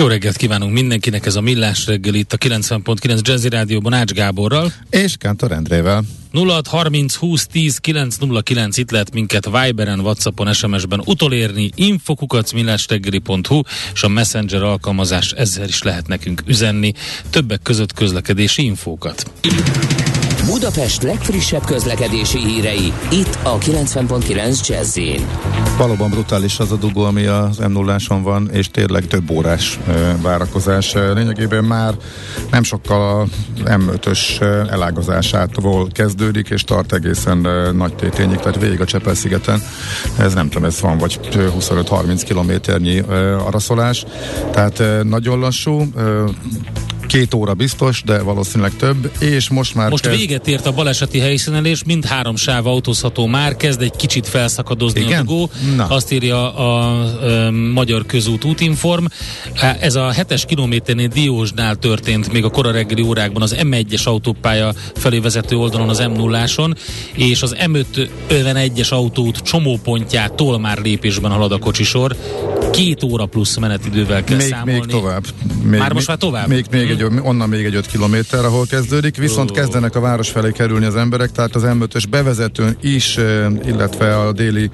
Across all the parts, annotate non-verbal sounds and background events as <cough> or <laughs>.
Jó reggelt kívánunk mindenkinek, ez a Millás reggel itt a 90.9 Jazzy Rádióban Ács Gáborral. És Kántor Endrével. 06 30 20 10 909 itt lehet minket Viberen, Whatsappon, SMS-ben utolérni, infokukacmillásreggeli.hu és a Messenger alkalmazás ezzel is lehet nekünk üzenni, többek között közlekedési infókat. Budapest legfrissebb közlekedési hírei, itt a 90.9 jazz Valóban brutális az a dugó, ami az m 0 van, és tényleg több órás várakozás. Lényegében már nem sokkal a M5-ös elágazásától kezdődik, és tart egészen nagy tétényig, tehát végig a Csepel-szigeten. Ez nem tudom, ez van, vagy 25-30 kilométernyi araszolás. Tehát nagyon lassú, Két óra biztos, de valószínűleg több, és most már... Most kezd... véget ért a baleseti helyszínen, és mind három sáv autózható már, kezd egy kicsit felszakadozni Igen? a dugó. Na. Azt írja a, a, a Magyar Közút útinform. Ez a hetes kilométernél Diósnál történt még a kora reggeli órákban az M1-es autópálya felé vezető oldalon az m 0 és az M51-es autót csomópontjától már lépésben halad a kocsisor. Két óra plusz menetidővel kell még, számolni. Még tovább. Még, már most már tovább? Még, még egy, onnan még egy 5 kilométer, ahol kezdődik, viszont oh. kezdenek a város felé kerülni az emberek, tehát az M5-ös bevezetőn is, illetve a déli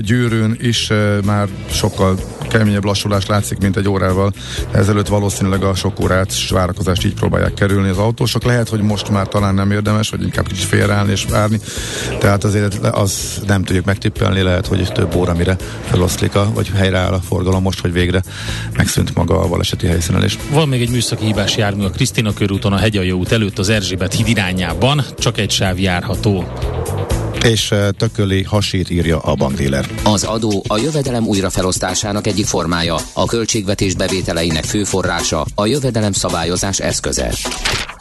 gyűrűn is már sokkal keményebb lassulás látszik, mint egy órával ezelőtt valószínűleg a sok órát várakozást így próbálják kerülni az autósok. Lehet, hogy most már talán nem érdemes, vagy inkább kicsit félreállni és várni. Tehát azért az nem tudjuk megtippelni, lehet, hogy több óra mire feloszlik, a, vagy helyreáll a forgalom most, hogy végre megszűnt maga a baleseti helyszínelés. Van még egy műszaki hibás jármű a Krisztina körúton a Hegyalja út előtt az Erzsébet híd irányában, csak egy sáv járható és tököli hasít írja a bankdíler. Az adó a jövedelem újrafelosztásának egyik formája, a költségvetés bevételeinek fő forrása, a jövedelem szabályozás eszköze.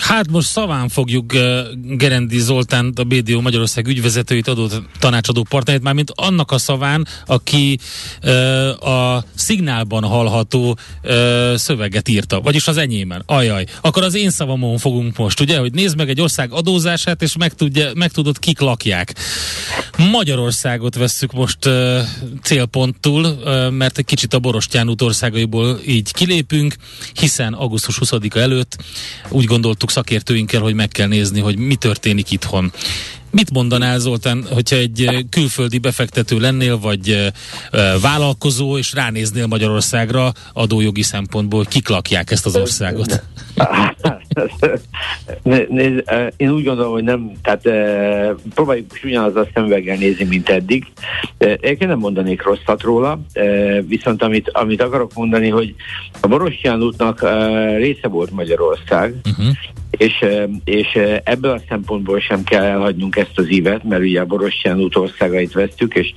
Hát most szaván fogjuk Gerendi Zoltán, a BDO Magyarország ügyvezetőit, adó tanácsadó partnerét, mármint annak a szaván, aki a szignálban hallható szöveget írta, vagyis az enyémen. Ajaj. Akkor az én szavamon fogunk most, ugye, hogy nézd meg egy ország adózását, és megtudja, megtudod, kik lakják. Magyarországot vesszük most célponttul, uh, mert egy kicsit a Borostyán út országaiból így kilépünk, hiszen augusztus 20-a előtt úgy gondoltuk, szakértőinkkel, hogy meg kell nézni, hogy mi történik itthon. Mit mondanál Zoltán, hogyha egy külföldi befektető lennél, vagy vállalkozó, és ránéznél Magyarországra adójogi szempontból, kik lakják ezt az országot? <laughs> Nézd, én úgy gondolom, hogy nem, tehát próbáljuk ugyanaz a szemüveggel nézni, mint eddig. Én nem mondanék rosszat róla, viszont amit, amit akarok mondani, hogy a Borostyán útnak része volt Magyarország, uh-huh és, és ebből a szempontból sem kell elhagynunk ezt az ívet, mert ugye a Borostyán út országait vesztük, és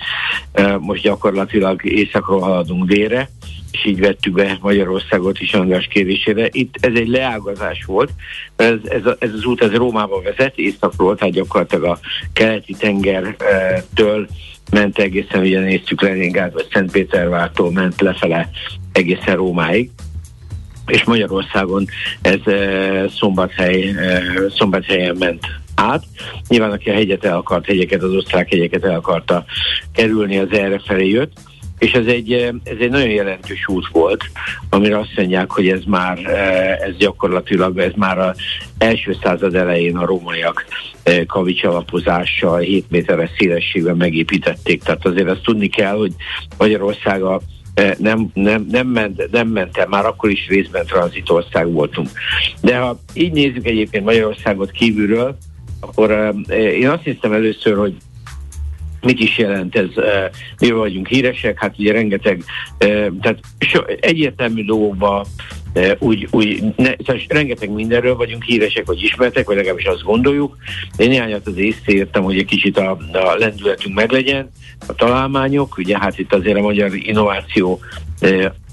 most gyakorlatilag északról haladunk délre, és így vettük be Magyarországot is András kérésére. Itt ez egy leágazás volt, ez, ez, a, ez az út ez Rómába vezet, északról, tehát gyakorlatilag a keleti tengertől ment egészen, ugye néztük Leningrád vagy Szentpétervártól ment lefele egészen Rómáig és Magyarországon ez eh, Szombathely, eh, Szombathelyen ment át. Nyilván, aki a hegyet el akart, hegyeket, az osztrák hegyeket el akarta kerülni, az erre felé jött és ez egy, eh, ez egy nagyon jelentős út volt, amire azt mondják, hogy ez már, ez gyakorlatilag, ez már az első század elején a rómaiak kavics alapozással 7 méteres szélességben megépítették. Tehát azért azt tudni kell, hogy Magyarország a nem, nem, nem, ment, nem ment el, már akkor is részben tranzitország voltunk. De ha így nézzük egyébként Magyarországot kívülről, akkor én azt hiszem először, hogy mit is jelent ez, mi vagyunk híresek, hát ugye rengeteg, tehát egyértelmű dolgokban úgy, úgy ne, szóval rengeteg mindenről vagyunk híresek, vagy ismertek, vagy legalábbis azt gondoljuk. Én néhányat az észreértem, hogy egy kicsit a, a lendületünk meglegyen, a találmányok, ugye hát itt azért a magyar innováció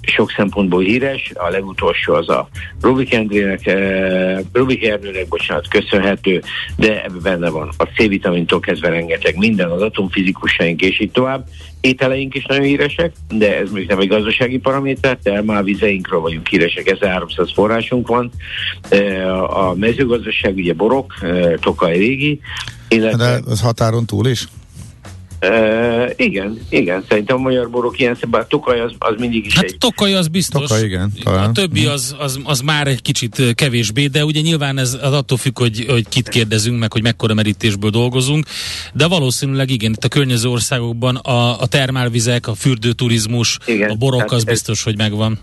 sok szempontból híres, a legutolsó az a Rubik Endrének, eh, Rubik Ernőnek, bocsánat, köszönhető, de ebben benne van a C-vitamintól kezdve rengeteg minden, az atomfizikusaink és így tovább. Ételeink is nagyon híresek, de ez még nem egy gazdasági paraméter, termálvizeinkről vagyunk híresek, 1300 forrásunk van. Eh, a mezőgazdaság ugye borok, eh, Tokaj régi, illetve... De az határon túl is? Uh, igen, igen, szerintem a magyar borok ilyen szebb, a Tokaj az, az mindig is hát egy... Tokaj az biztos. Tokaj, igen. Talán. A többi az, az, az már egy kicsit kevésbé, de ugye nyilván ez az attól függ, hogy, hogy kit kérdezünk, meg hogy mekkora merítésből dolgozunk, de valószínűleg igen, itt a környező országokban a, a termálvizek, a fürdőturizmus, igen, a borok az biztos, hogy megvan.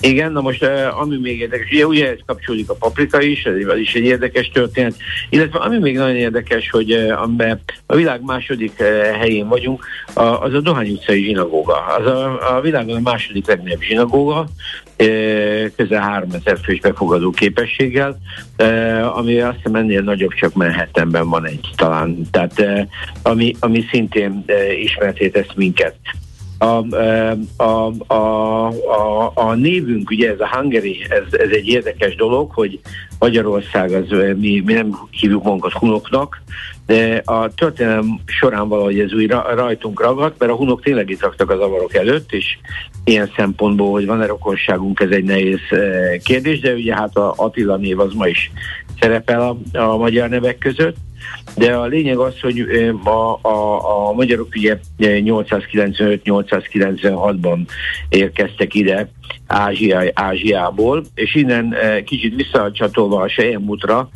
Igen, na most ami még érdekes, ugye, ugye ez kapcsolódik a paprika is, ez is egy érdekes történet, illetve ami még nagyon érdekes, hogy amiben a világ második helyén vagyunk, az a Dohány utcai zsinagóga. Az a, a világon a második legnagyobb zsinagóga, közel 3000 fős befogadó képességgel, ami azt hiszem ennél nagyobb, csak Manhattanben van egy talán, tehát ami, ami szintén ismerté tesz minket a, a, a, a, a névünk, ugye ez a Hungary, ez, ez egy érdekes dolog, hogy Magyarország, az, mi, mi nem hívjuk magunkat hunoknak, de a történelem során valahogy ez új rajtunk ragadt, mert a hunok tényleg itt raktak az avarok előtt, és ilyen szempontból, hogy van-e rokonságunk, ez egy nehéz kérdés, de ugye hát a Attila név az ma is szerepel a, a magyar nevek között. De a lényeg az, hogy a, a, a magyarok ugye 895-896-ban érkeztek ide Ázsia, Ázsiából, és innen kicsit visszacsatolva a Sejemútra,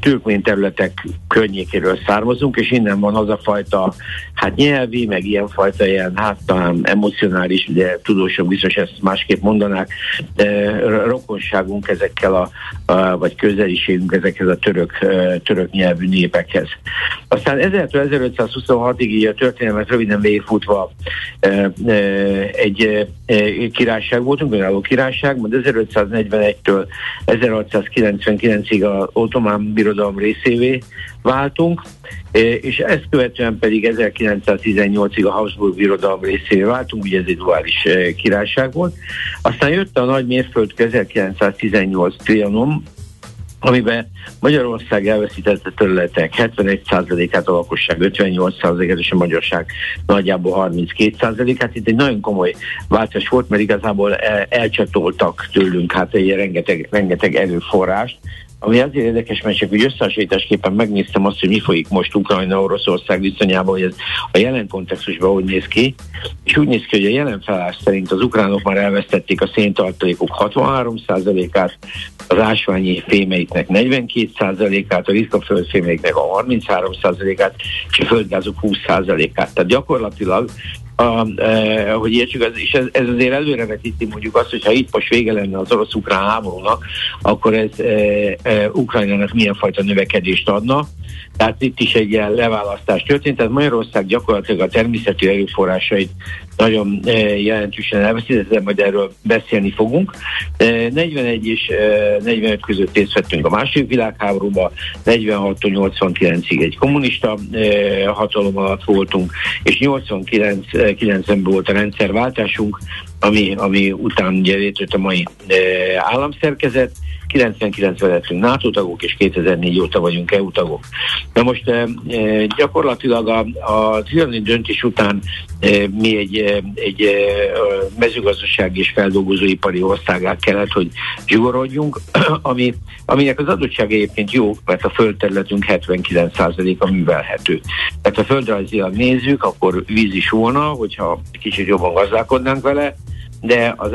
türkmén területek környékéről származunk, és innen van az a fajta, hát nyelvi, meg ilyen fajta ilyen, hát talán emocionális, ugye tudósok biztos ezt másképp mondanák, de rokonságunk ezekkel a, a vagy közeliségünk ezekhez a török, török nyelvű népekhez. Aztán 1526-ig így a történelmet röviden végigfutva egy királyság voltunk, önálló királyság, majd 1541-től 1699-ig a ottomán birodalom részévé váltunk, és ezt követően pedig 1918-ig a Habsburg birodalom részévé váltunk, ugye ez egy duális királyság volt. Aztán jött a nagy mérföld 1918 trianom, amiben Magyarország elveszítette területek 71%-át, a lakosság 58%-át, és a magyarság nagyjából 32%-át. Itt egy nagyon komoly változás volt, mert igazából elcsatoltak tőlünk hát egy rengeteg, rengeteg erőforrást, ami azért érdekes, mert csak úgy összehasonlításképpen megnéztem azt, hogy mi folyik most Ukrajna-Oroszország viszonyában, hogy ez a jelen kontextusban hogy néz ki, és úgy néz ki, hogy a jelen felállás szerint az ukránok már elvesztették a széntartalékok 63%-át, az ásványi fémeiknek 42%-át, a ritkaföldfémeiknek a 33%-át, és a földgázok 20%-át. Tehát gyakorlatilag a, e, hogy értsük, ez, és ez, ez azért előrevetíti mondjuk azt, hogy ha itt most vége lenne az orosz-ukrán háborúnak, akkor ez e, e, Ukrajnának milyen fajta növekedést adna. Tehát itt is egy ilyen leválasztás történt, tehát Magyarország gyakorlatilag a természeti erőforrásait nagyon e, jelentősen elveszítette, majd erről beszélni fogunk. E, 41 és e, 45 között részt vettünk a második világháborúba, 46 89-ig egy kommunista hatalom alatt voltunk, és 89 90-ben volt a rendszerváltásunk, ami, ami után ugye létrejött a mai államszerkezet, 99-ben lettünk NATO tagok, és 2004 óta vagyunk EU tagok. Na most e, e, gyakorlatilag a, a trianon döntés után e, mi egy, egy mezőgazdasági és feldolgozóipari országát kellett, hogy zsugorodjunk, <clears throat> ami, aminek az adottság egyébként jó, mert a földterületünk 79%-a művelhető. Tehát ha földrajzilag nézzük, akkor víz is volna, hogyha kicsit jobban gazdálkodnánk vele, de, az,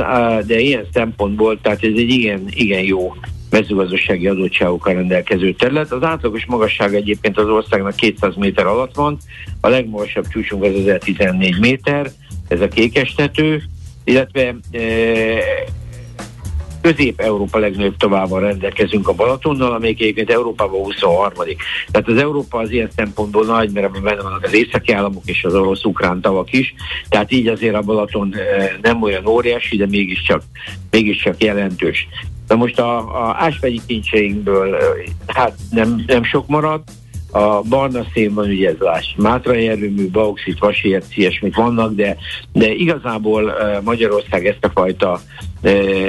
de ilyen szempontból, tehát ez egy igen, igen jó mezőgazdasági adottságokkal rendelkező terület. Az átlagos magasság egyébként az országnak 200 méter alatt van, a legmagasabb csúcsunk az 1014 méter, ez a kékestető, illetve Közép-Európa legnagyobb továbbal rendelkezünk a Balatonnal, amelyik egyébként Európában 23 Tehát az Európa az ilyen szempontból nagy, mert ebben benne vannak az északi államok és az orosz-ukrán tavak is, tehát így azért a Balaton nem olyan óriási, de mégiscsak, mégiscsak jelentős. Na most a, a ásvegyi kincseinkből hát nem, nem sok maradt, a barna szénban ugye ez láss, Mátrai erőmű, bauxit, vasérc, ilyesmik vannak, de, de igazából Magyarország ezt a fajta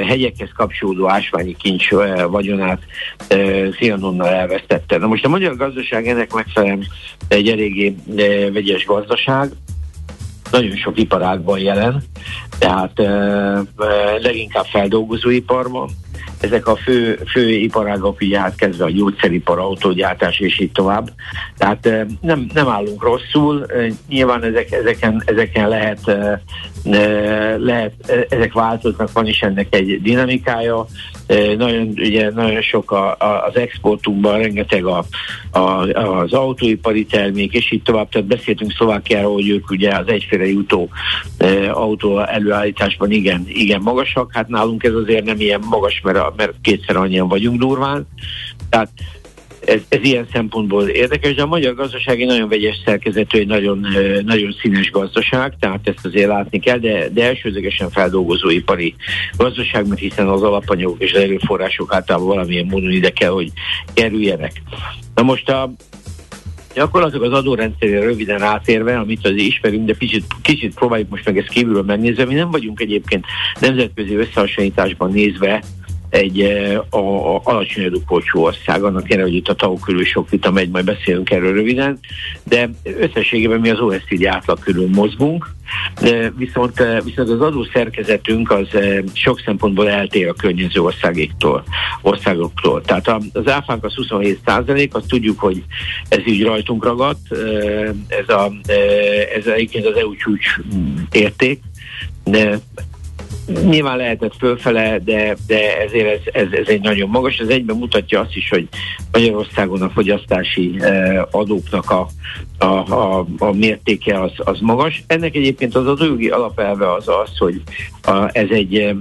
hegyekhez kapcsolódó ásványi kincs vagyonát uh, Zianonnal elvesztette. Na most a magyar gazdaság ennek megfelelően egy eléggé vegyes gazdaság, nagyon sok iparágban jelen, tehát leginkább feldolgozóiparban, ezek a fő, fő iparágok, ugye hát kezdve a gyógyszeripar, autógyártás és így tovább. Tehát nem, nem állunk rosszul, nyilván ezek, ezeken, ezeken lehet, lehet, ezek változnak, van is ennek egy dinamikája, nagyon, ugye, nagyon sok a, a, az exportunkban, rengeteg a, a, az autóipari termék, és így tovább. Tehát beszéltünk Szlovákiáról, hogy ők ugye az egyféle jutó e, autó előállításban igen, igen magasak. Hát nálunk ez azért nem ilyen magas, mert, mert kétszer annyian vagyunk durván. Tehát ez, ez ilyen szempontból érdekes, de a magyar gazdaság egy nagyon vegyes szerkezetű, egy nagyon, nagyon színes gazdaság, tehát ezt azért látni kell, de, de elsődlegesen feldolgozóipari gazdaság, mert hiszen az alapanyagok és az erőforrások általában valamilyen módon ide kell, hogy kerüljenek. Na most a, Gyakorlatilag az adórendszerére röviden átérve, amit az ismerünk, de kicsit, kicsit próbáljuk most meg ezt kívülről megnézni. Mi nem vagyunk egyébként nemzetközi összehasonlításban nézve egy a, a alacsony adókolcsó ország, annak ellenére, hogy itt a TAO körül sok vita megy, majd beszélünk erről röviden, de összességében mi az OECD átlag körül mozgunk, de viszont, viszont az adó szerkezetünk az sok szempontból eltér a környező országéktól, országoktól. Tehát az áfánk az 27 százalék, azt tudjuk, hogy ez így rajtunk ragadt, ez, a, ez egyébként az EU csúcs érték, de Nyilván lehetett fölfele, de, de ezért ez, ez, ez egy nagyon magas. Ez egyben mutatja azt is, hogy Magyarországon a fogyasztási eh, adóknak a, a, a, a mértéke az, az magas. Ennek egyébként az adójogi alapelve az az, hogy a, ez egy, eh,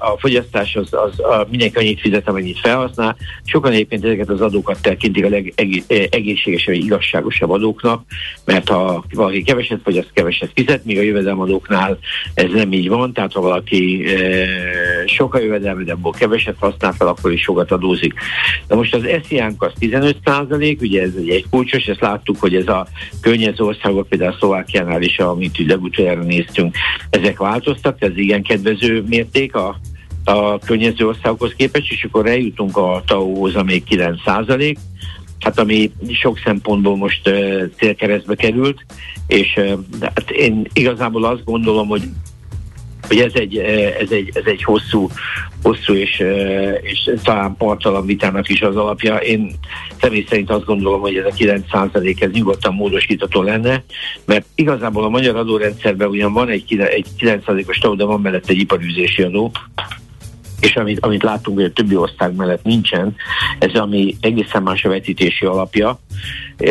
a fogyasztás az, az a, mindenki annyit fizet, amennyit felhasznál. Sokan egyébként ezeket az adókat tekintik a legegészségesebb, eh, igazságosabb adóknak, mert ha valaki keveset fogyaszt, keveset fizet, míg a jövedelemadóknál ez nem így van, tehát ha valaki sok a jövedelme, de abból keveset használ fel, akkor is sokat adózik. De most az esziánk az 15 százalék, ugye ez egy kulcsos, ezt láttuk, hogy ez a környező országok, például a Szlovákiánál is, amit legutoljára néztünk, ezek változtak, ez igen kedvező mérték a a környező országokhoz képest, és akkor eljutunk a TAO-hoz, amely 9 százalék, hát ami sok szempontból most uh, célkeresztbe került, és uh, hát én igazából azt gondolom, hogy hogy ez egy, eh, ez egy, ez egy hosszú, hosszú és, eh, és talán partalan vitának is az alapja. Én személy szerint azt gondolom, hogy ez a 9% ez nyugodtan módosítható lenne, mert igazából a magyar adórendszerben ugyan van egy, egy 9%-os tag, de van mellett egy iparűzési adó, és amit, amit látunk, hogy a többi ország mellett nincsen, ez ami egészen más a vetítési alapja, e,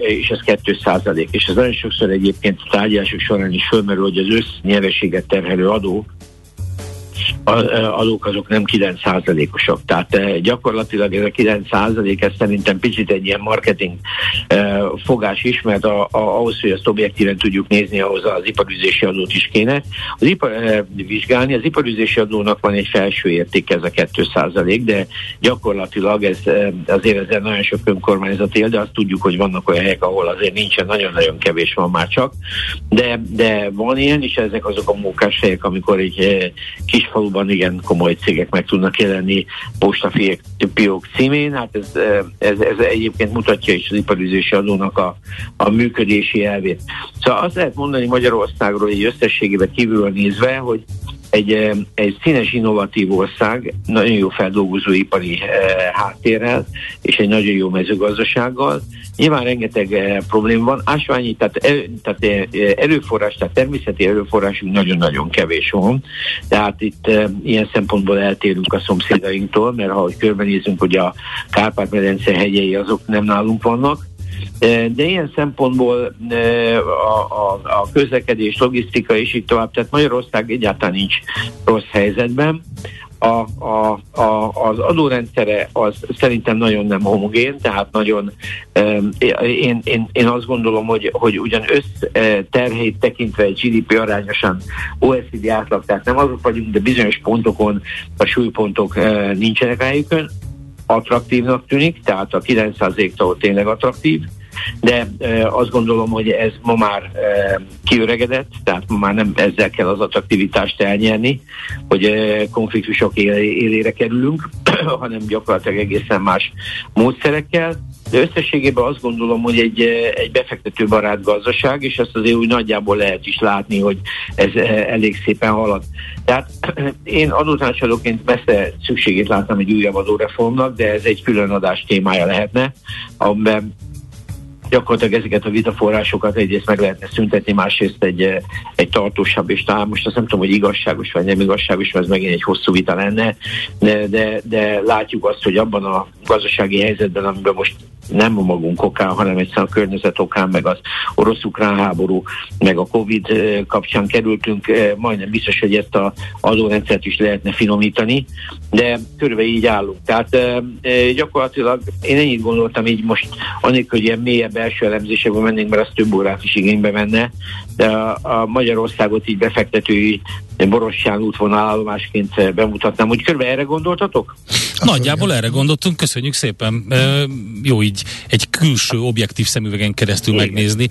és ez 2 százalék. És ez nagyon sokszor egyébként tárgyalások során is fölmerül, hogy az össznyereséget terhelő adó, adók azok nem 9%-osok. Tehát gyakorlatilag ez a 9% ez szerintem picit egy ilyen marketing fogás is, mert a, a, ahhoz, hogy ezt objektíven tudjuk nézni, ahhoz az iparüzési adót is kéne. Az ipar, vizsgálni, az iparüzési adónak van egy felső érték, ez a 2%, de gyakorlatilag ez azért ezzel nagyon sok önkormányzat él, de azt tudjuk, hogy vannak olyan helyek, ahol azért nincsen, nagyon-nagyon kevés van már csak, de, de van ilyen, és ezek azok a mókás helyek, amikor egy kis faluban igen komoly cégek meg tudnak jelenni postafiók címén. Hát ez, ez, ez egyébként mutatja is az iparüzési adónak a, a működési elvét. Szóval azt lehet mondani Magyarországról egy összességében kívülről nézve, hogy egy, egy színes, innovatív ország, nagyon jó feldolgozóipari e, háttérrel, és egy nagyon jó mezőgazdasággal. Nyilván rengeteg e, probléma van. Ásványi, tehát, e, tehát erőforrás, tehát természeti erőforrásunk nagyon-nagyon kevés van. Tehát itt ilyen szempontból eltérünk a szomszédainktól, mert ha körbenézünk, hogy a Kárpát-medence hegyei azok nem nálunk vannak, de ilyen szempontból a, a, a közlekedés, logisztika és így tovább, tehát Magyarország egyáltalán nincs rossz helyzetben. A, a, a, az adórendszere az szerintem nagyon nem homogén, tehát nagyon én, én, én azt gondolom, hogy, hogy ugyan összterheit tekintve egy GDP arányosan OECD átlag, tehát nem azok vagyunk, de bizonyos pontokon a súlypontok nincsenek helyükön, attraktívnak tűnik, tehát a 9%-tól tényleg attraktív, de azt gondolom, hogy ez ma már kiöregedett, tehát ma már nem ezzel kell az attraktivitást elnyerni, hogy konfliktusok élére kerülünk, <clears throat> hanem gyakorlatilag egészen más módszerekkel. De összességében azt gondolom, hogy egy, egy befektetőbarát gazdaság, és ezt azért úgy nagyjából lehet is látni, hogy ez elég szépen halad. Tehát <clears throat> én adótanácsadóként messze szükségét láttam egy újabb adóreformnak, de ez egy külön adás témája lehetne, amiben gyakorlatilag ezeket a vitaforrásokat egyrészt meg lehetne szüntetni, másrészt egy, eh, egy tartósabb, és talán most azt nem tudom, hogy igazságos vagy nem igazságos, mert ez megint egy hosszú vita lenne, de, de, de látjuk azt, hogy abban a gazdasági helyzetben, amiben most nem a magunk okán, hanem egyszerűen a környezet okán, meg az orosz-ukrán háború, meg a Covid kapcsán kerültünk, majdnem biztos, hogy ezt a adórendszert is lehetne finomítani, de körülbelül így állunk. Tehát gyakorlatilag én ennyit gondoltam így most, anélkül, hogy ilyen mélyebb belső elemzésekbe mennénk, mert az több órát is igénybe menne, de a Magyarországot így befektetői Borostyán útvonalállomásként bemutatnám. Úgy körbe erre gondoltatok? Nagyjából erre gondoltunk, köszönjük szépen. Jó így egy külső objektív szemüvegen keresztül Igen. megnézni.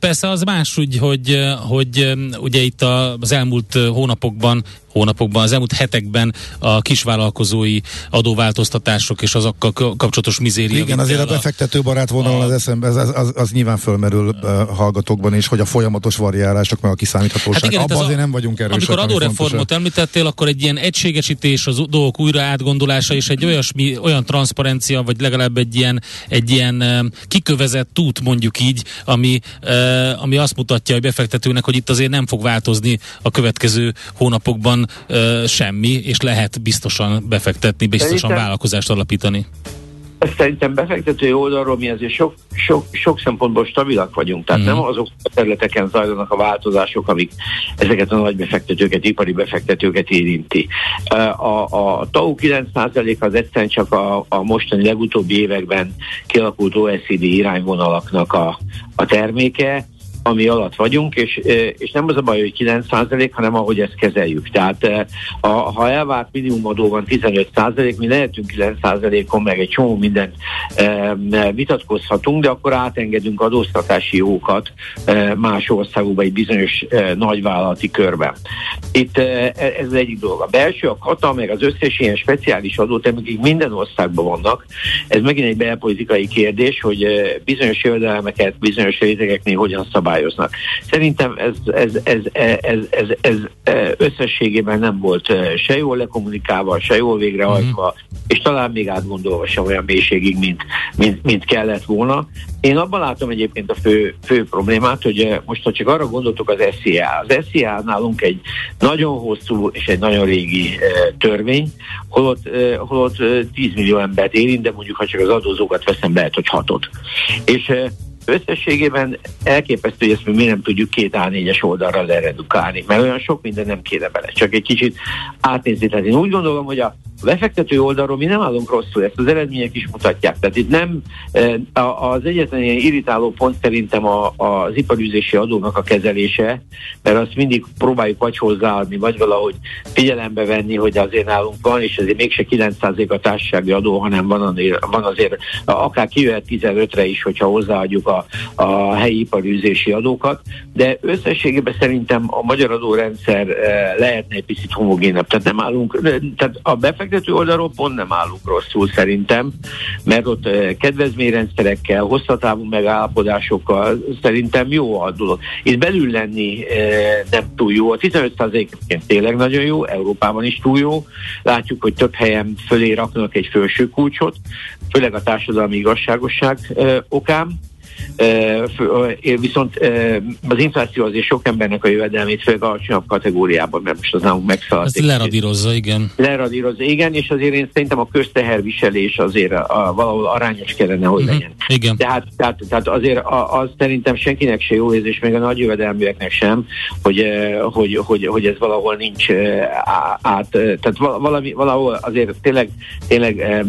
Persze az más, úgy, hogy, hogy ugye itt az elmúlt hónapokban hónapokban, az elmúlt hetekben a kisvállalkozói adóváltoztatások és azokkal kapcsolatos mizéria. Igen, azért a befektető barát vonalon az eszembe, az, az, az, az nyilván fölmerül uh, hallgatókban is, hogy a folyamatos variálások, meg a kiszámíthatóság. Hát igen, Abba azért a, nem vagyunk erősek. Amikor adóreformot említettél, akkor egy ilyen egységesítés, az dolgok újra átgondolása és egy olyasmi, olyan transzparencia, vagy legalább egy ilyen, egy ilyen kikövezett út mondjuk így, ami, ami azt mutatja a befektetőnek, hogy itt azért nem fog változni a következő hónapokban semmi, és lehet biztosan befektetni, biztosan Szerintem... vállalkozást alapítani. Szerintem befektetői oldalról mi azért sok, sok, sok szempontból stabilak vagyunk, tehát mm. nem azok a területeken zajlanak a változások, amik ezeket a nagy befektetőket, ipari befektetőket érinti. A, a TAU 9% az egyszerűen csak a, a mostani legutóbbi években kialakult OECD irányvonalaknak a, a terméke, ami alatt vagyunk, és, és nem az a baj, hogy 9 hanem ahogy ezt kezeljük. Tehát a, ha elvárt minimumadó van 15 mi lehetünk 9 on meg egy csomó mindent vitatkozhatunk, de akkor átengedünk adóztatási jókat más országokba egy bizonyos nagyvállalati körben. Itt e, ez az egyik dolog. A belső, a kata, meg az összes ilyen speciális adót, amik minden országban vannak, ez megint egy belpolitikai kérdés, hogy bizonyos jövedelmeket bizonyos rétegeknél hogyan szabály szabályoznak. Szerintem ez, ez, ez, ez, ez, ez, ez összességében nem volt se jól lekommunikálva, se jól végrehajtva, mm. és talán még átgondolva sem olyan mélységig, mint, mint, mint kellett volna. Én abban látom egyébként a fő, fő problémát, hogy most, ha csak arra gondoltok az SZIA, az SZIA nálunk egy nagyon hosszú és egy nagyon régi törvény, holott, holott 10 millió embert érint, de mondjuk, ha csak az adózókat veszem, lehet, hogy hatot. És összességében elképesztő, hogy ezt mi nem tudjuk két A4-es oldalra leredukálni, mert olyan sok minden nem kéne bele, csak egy kicsit átnézni. Tehát én úgy gondolom, hogy a befektető oldalról mi nem állunk rosszul, ezt az eredmények is mutatják. Tehát itt nem eh, az egyetlen ilyen irritáló pont szerintem a, az iparűzési adónak a kezelése, mert azt mindig próbáljuk vagy hozzáadni, vagy valahogy figyelembe venni, hogy azért nálunk van, és azért mégse 9% a társasági adó, hanem van azért, van azért akár kijöhet 15-re is, hogyha hozzáadjuk a, a helyi iparűzési adókat, de összességében szerintem a magyar adórendszer eh, lehetne egy picit homogénebb. Tehát nem állunk, tehát a befektető befektető oldalról pont nem állunk rosszul szerintem, mert ott eh, kedvezményrendszerekkel, hosszatávú megállapodásokkal szerintem jó a dolog. Itt belül lenni eh, nem túl jó. A 15% tényleg nagyon jó, Európában is túl jó. Látjuk, hogy több helyen fölé raknak egy felső kulcsot, főleg a társadalmi igazságosság eh, okán viszont az infláció azért sok embernek a jövedelmét, főleg alacsonyabb kategóriában, mert most az nálunk megszaladt. Ezt leradírozza, igen. Leradírozza, igen, és azért én szerintem a közteherviselés azért a, valahol arányos kellene, hogy uh-huh. legyen. Igen. Tehát, tehát, tehát azért az szerintem senkinek se jó érzés, meg a nagy jövedelműeknek sem, hogy, hogy, hogy, hogy ez valahol nincs át, tehát valami, valahol azért tényleg, tényleg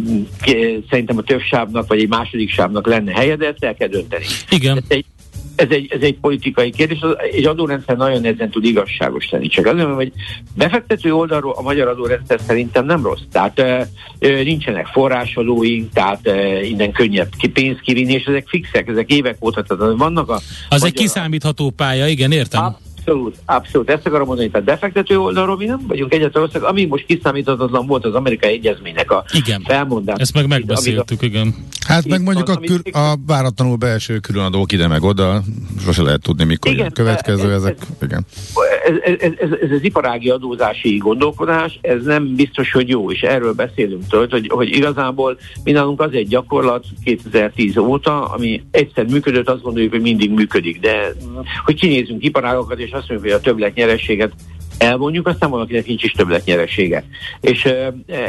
szerintem a több sávnak, vagy egy második sávnak lenne helye, de ezt el kell dönteni. Igen. Ez egy, ez egy, ez egy politikai kérdés, egy adórendszer nagyon nehezen tud igazságos lenni. Csak azért, hogy befektető oldalról a magyar adórendszer szerintem nem rossz. Tehát e, nincsenek forrásadóink, tehát e, innen könnyebb ki pénzt kivinni, és ezek fixek, ezek évek óta, tehát vannak a... Az magyar... egy kiszámítható pálya, igen, értem. Ha, Abszolút, abszolút. Ezt akarom mondani, tehát befektető oldalról mi nem vagyunk egyetlen ország, ami most kiszámíthatatlan volt az amerikai egyezménynek a igen. felmondás. Ezt meg megbeszéltük, igen. Hát meg mondjuk a, kül, a váratlanul belső különadók ide meg oda, sose lehet tudni, mikor igen, következő ez, ezek. Ez, igen. Ez, ez, ez, ez, az iparági adózási gondolkodás, ez nem biztos, hogy jó, és erről beszélünk tőle, hogy, hogy igazából mi nálunk az egy gyakorlat 2010 óta, ami egyszer működött, azt gondoljuk, hogy mindig működik, de hogy kinézünk iparágokat, és azt mondjuk, hogy a többlet nyerességet elmondjuk, aztán valakinek nincs is többlet nyeressége. És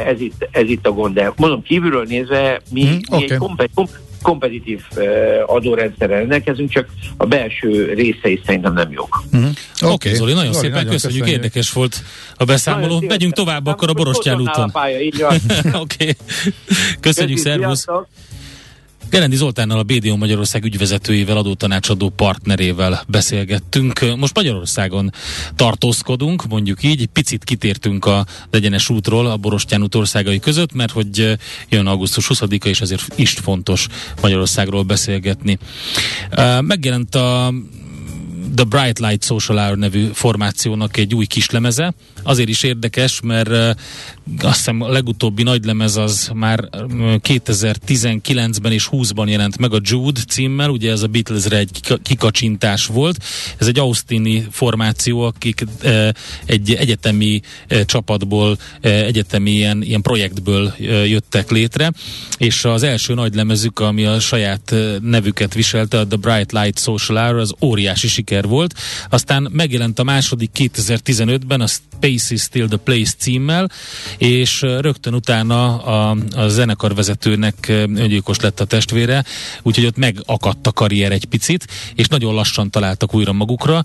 ez itt, ez itt a gond. De mondom, kívülről nézve mi, mm, mi okay. egy kompet, kompetitív adórendszerrel rendelkezünk, csak a belső részei szerintem nem jók. Mm-hmm. Oké, okay. Zoli, nagyon Zoli, szépen nagyon köszönjük, köszönjük, érdekes volt a beszámoló. Megyünk tovább akkor a Borostyán úton. <laughs> Oké, okay. köszönjük, szervusz. Gerendi Zoltánnal a BDO Magyarország ügyvezetőjével, adótanácsadó partnerével beszélgettünk. Most Magyarországon tartózkodunk, mondjuk így, picit kitértünk a egyenes útról a Borostyán út országai között, mert hogy jön augusztus 20-a, és azért is fontos Magyarországról beszélgetni. Megjelent a The Bright Light Social Hour nevű formációnak egy új kislemeze. Azért is érdekes, mert uh, azt hiszem a legutóbbi nagy lemez az már uh, 2019-ben és 20-ban jelent meg a Jude címmel, ugye ez a Beatlesre egy kikacsintás volt. Ez egy Austini formáció, akik uh, egy egyetemi csapatból, egyetemi ilyen, ilyen projektből jöttek létre, és az első nagy lemezük, ami a saját nevüket viselte, a The Bright Light Social Hour, az óriási siker siker volt. Aztán megjelent a második 2015-ben a Space is Still the Place címmel, és rögtön utána a, a zenekarvezetőnek öngyilkos lett a testvére, úgyhogy ott megakadt a karrier egy picit, és nagyon lassan találtak újra magukra.